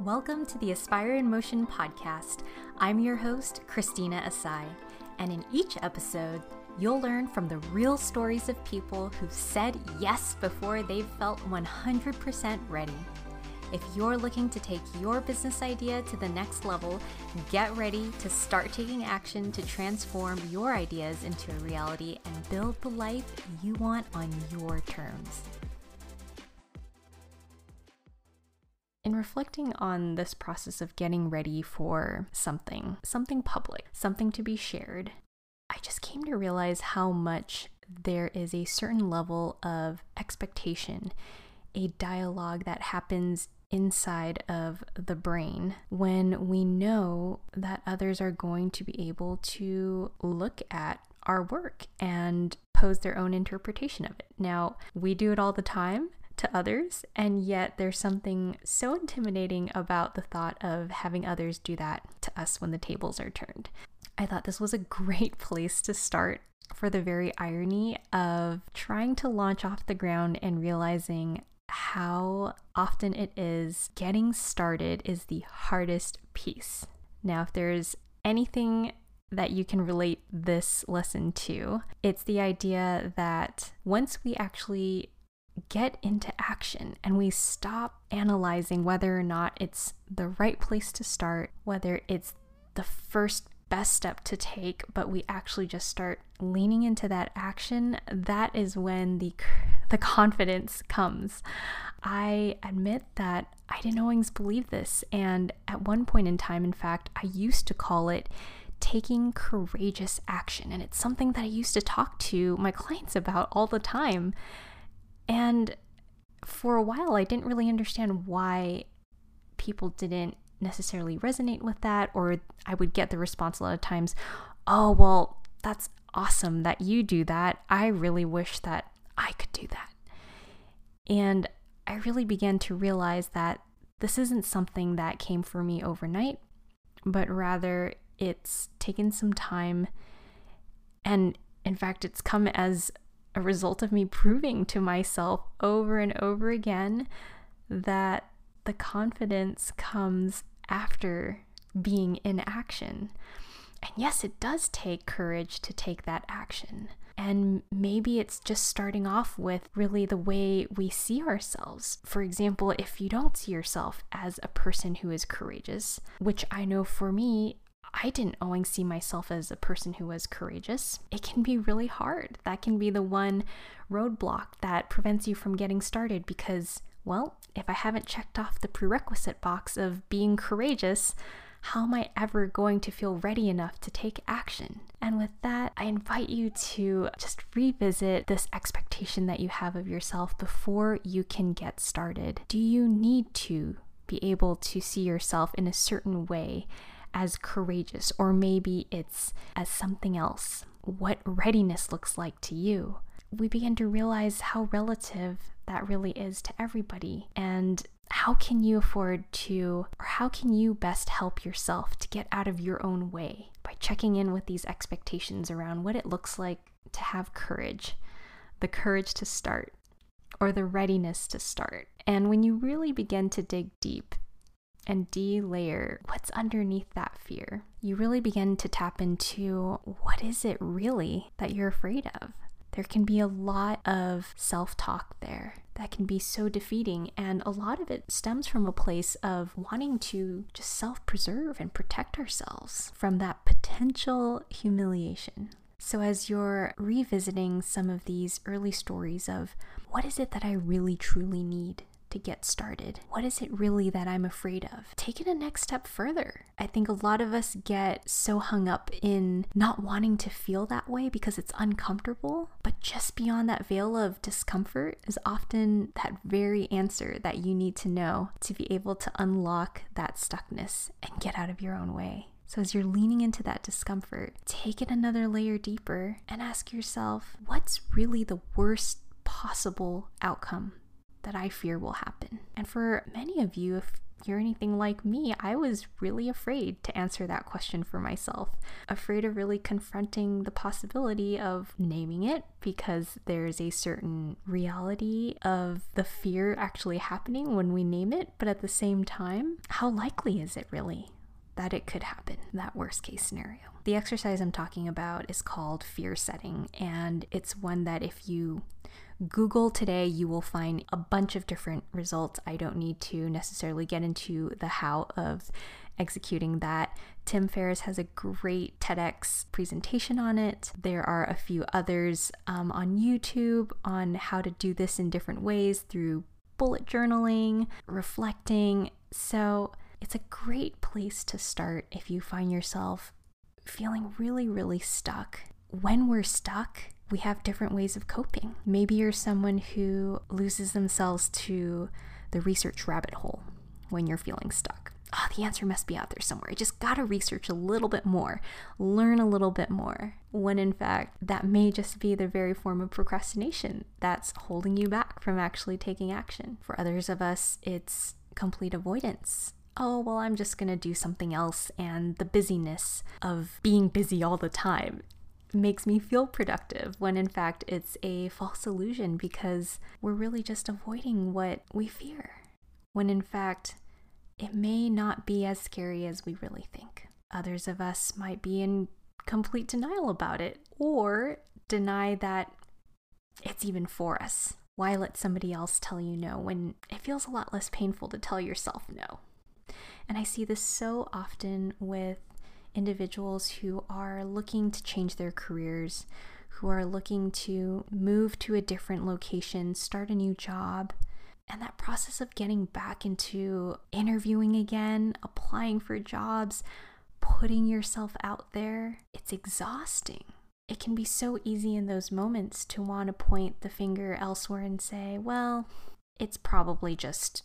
Welcome to the Aspire in Motion podcast. I'm your host, Christina Asai, and in each episode, you'll learn from the real stories of people who've said yes before they've felt 100% ready. If you're looking to take your business idea to the next level, get ready to start taking action to transform your ideas into a reality and build the life you want on your terms. In reflecting on this process of getting ready for something, something public, something to be shared, I just came to realize how much there is a certain level of expectation, a dialogue that happens inside of the brain when we know that others are going to be able to look at our work and pose their own interpretation of it. Now, we do it all the time to others, and yet there's something so intimidating about the thought of having others do that to us when the tables are turned. I thought this was a great place to start for the very irony of trying to launch off the ground and realizing how often it is getting started is the hardest piece. Now, if there's anything that you can relate this lesson to, it's the idea that once we actually get into action and we stop analyzing whether or not it's the right place to start, whether it's the first best step to take, but we actually just start leaning into that action, that is when the the confidence comes. I admit that I didn't always believe this, and at one point in time, in fact, I used to call it taking courageous action, and it's something that I used to talk to my clients about all the time. And for a while, I didn't really understand why people didn't necessarily resonate with that, or I would get the response a lot of times, oh, well, that's awesome that you do that. I really wish that I could do that. And I really began to realize that this isn't something that came for me overnight, but rather it's taken some time. And in fact, it's come as a result of me proving to myself over and over again that the confidence comes after being in action. And yes, it does take courage to take that action. And maybe it's just starting off with really the way we see ourselves. For example, if you don't see yourself as a person who is courageous, which I know for me, I didn't always see myself as a person who was courageous. It can be really hard. That can be the one roadblock that prevents you from getting started because, well, if I haven't checked off the prerequisite box of being courageous, how am I ever going to feel ready enough to take action? And with that, I invite you to just revisit this expectation that you have of yourself before you can get started. Do you need to be able to see yourself in a certain way as courageous, or maybe it's as something else. What readiness looks like to you. We begin to realize how relative that really is to everybody. And how can you afford to, or how can you best help yourself to get out of your own way by checking in with these expectations around what it looks like to have courage, the courage to start, or the readiness to start. And when you really begin to dig deep and de-layer what's underneath that fear. You really begin to tap into what is it really that you're afraid of? There can be a lot of self talk there that can be so defeating, and a lot of it stems from a place of wanting to just self preserve and protect ourselves from that potential humiliation. So, as you're revisiting some of these early stories of what is it that I really truly need to get started? What is it really that I'm afraid of? Take it a next step further. I think a lot of us get so hung up in not wanting to feel that way because it's uncomfortable, but just beyond that veil of discomfort is often that very answer that you need to know to be able to unlock that stuckness and get out of your own way. So, as you're leaning into that discomfort, take it another layer deeper and ask yourself what's really the worst possible outcome that I fear will happen. And for many of you, if you're anything like me, I was really afraid to answer that question for myself. Afraid of really confronting the possibility of naming it because there's a certain reality of the fear actually happening when we name it, but at the same time, how likely is it really? that it could happen, that worst case scenario. The exercise I'm talking about is called fear setting, and it's one that if you Google today, you will find a bunch of different results. I don't need to necessarily get into the how of executing that. Tim Ferriss has a great TEDx presentation on it. There are a few others um, on YouTube on how to do this in different ways through bullet journaling, reflecting. So it's a great place to start if you find yourself feeling really, really stuck. When we're stuck, we have different ways of coping. Maybe you're someone who loses themselves to the research rabbit hole when you're feeling stuck. Oh, the answer must be out there somewhere. I just gotta research a little bit more, learn a little bit more. When in fact, that may just be the very form of procrastination that's holding you back from actually taking action. For others of us, it's complete avoidance. Oh, well, I'm just gonna do something else, and the busyness of being busy all the time makes me feel productive when in fact it's a false illusion because we're really just avoiding what we fear. When in fact, it may not be as scary as we really think. Others of us might be in complete denial about it or deny that it's even for us. Why let somebody else tell you no when it feels a lot less painful to tell yourself no? And I see this so often with individuals who are looking to change their careers, who are looking to move to a different location, start a new job. And that process of getting back into interviewing again, applying for jobs, putting yourself out there, it's exhausting. It can be so easy in those moments to want to point the finger elsewhere and say, well, it's probably just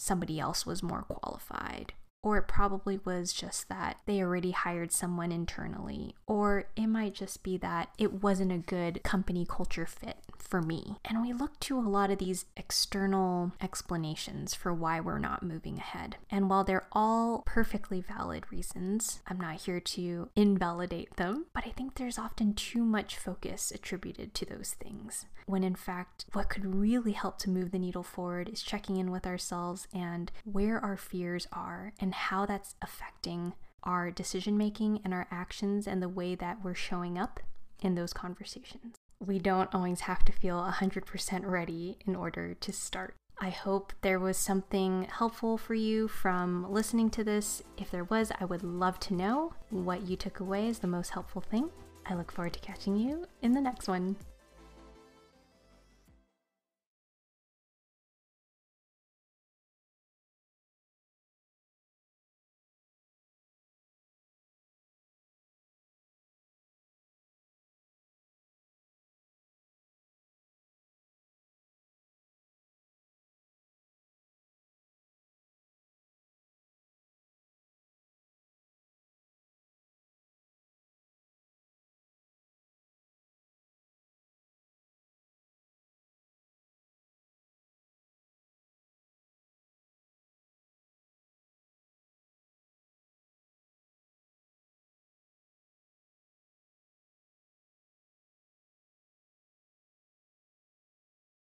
somebody else was more qualified or it probably was just that they already hired someone internally. Or it might just be that it wasn't a good company culture fit for me. And we look to a lot of these external explanations for why we're not moving ahead. And while they're all perfectly valid reasons, I'm not here to invalidate them, but I think there's often too much focus attributed to those things. When in fact, what could really help to move the needle forward is checking in with ourselves and where our fears are and how that's affecting our decision making and our actions and the way that we're showing up in those conversations we don't always have to feel 100% ready in order to start. I hope there was something helpful for you from listening to this. If there was, I would love to know what you took away as the most helpful thing. I look forward to catching you in the next one.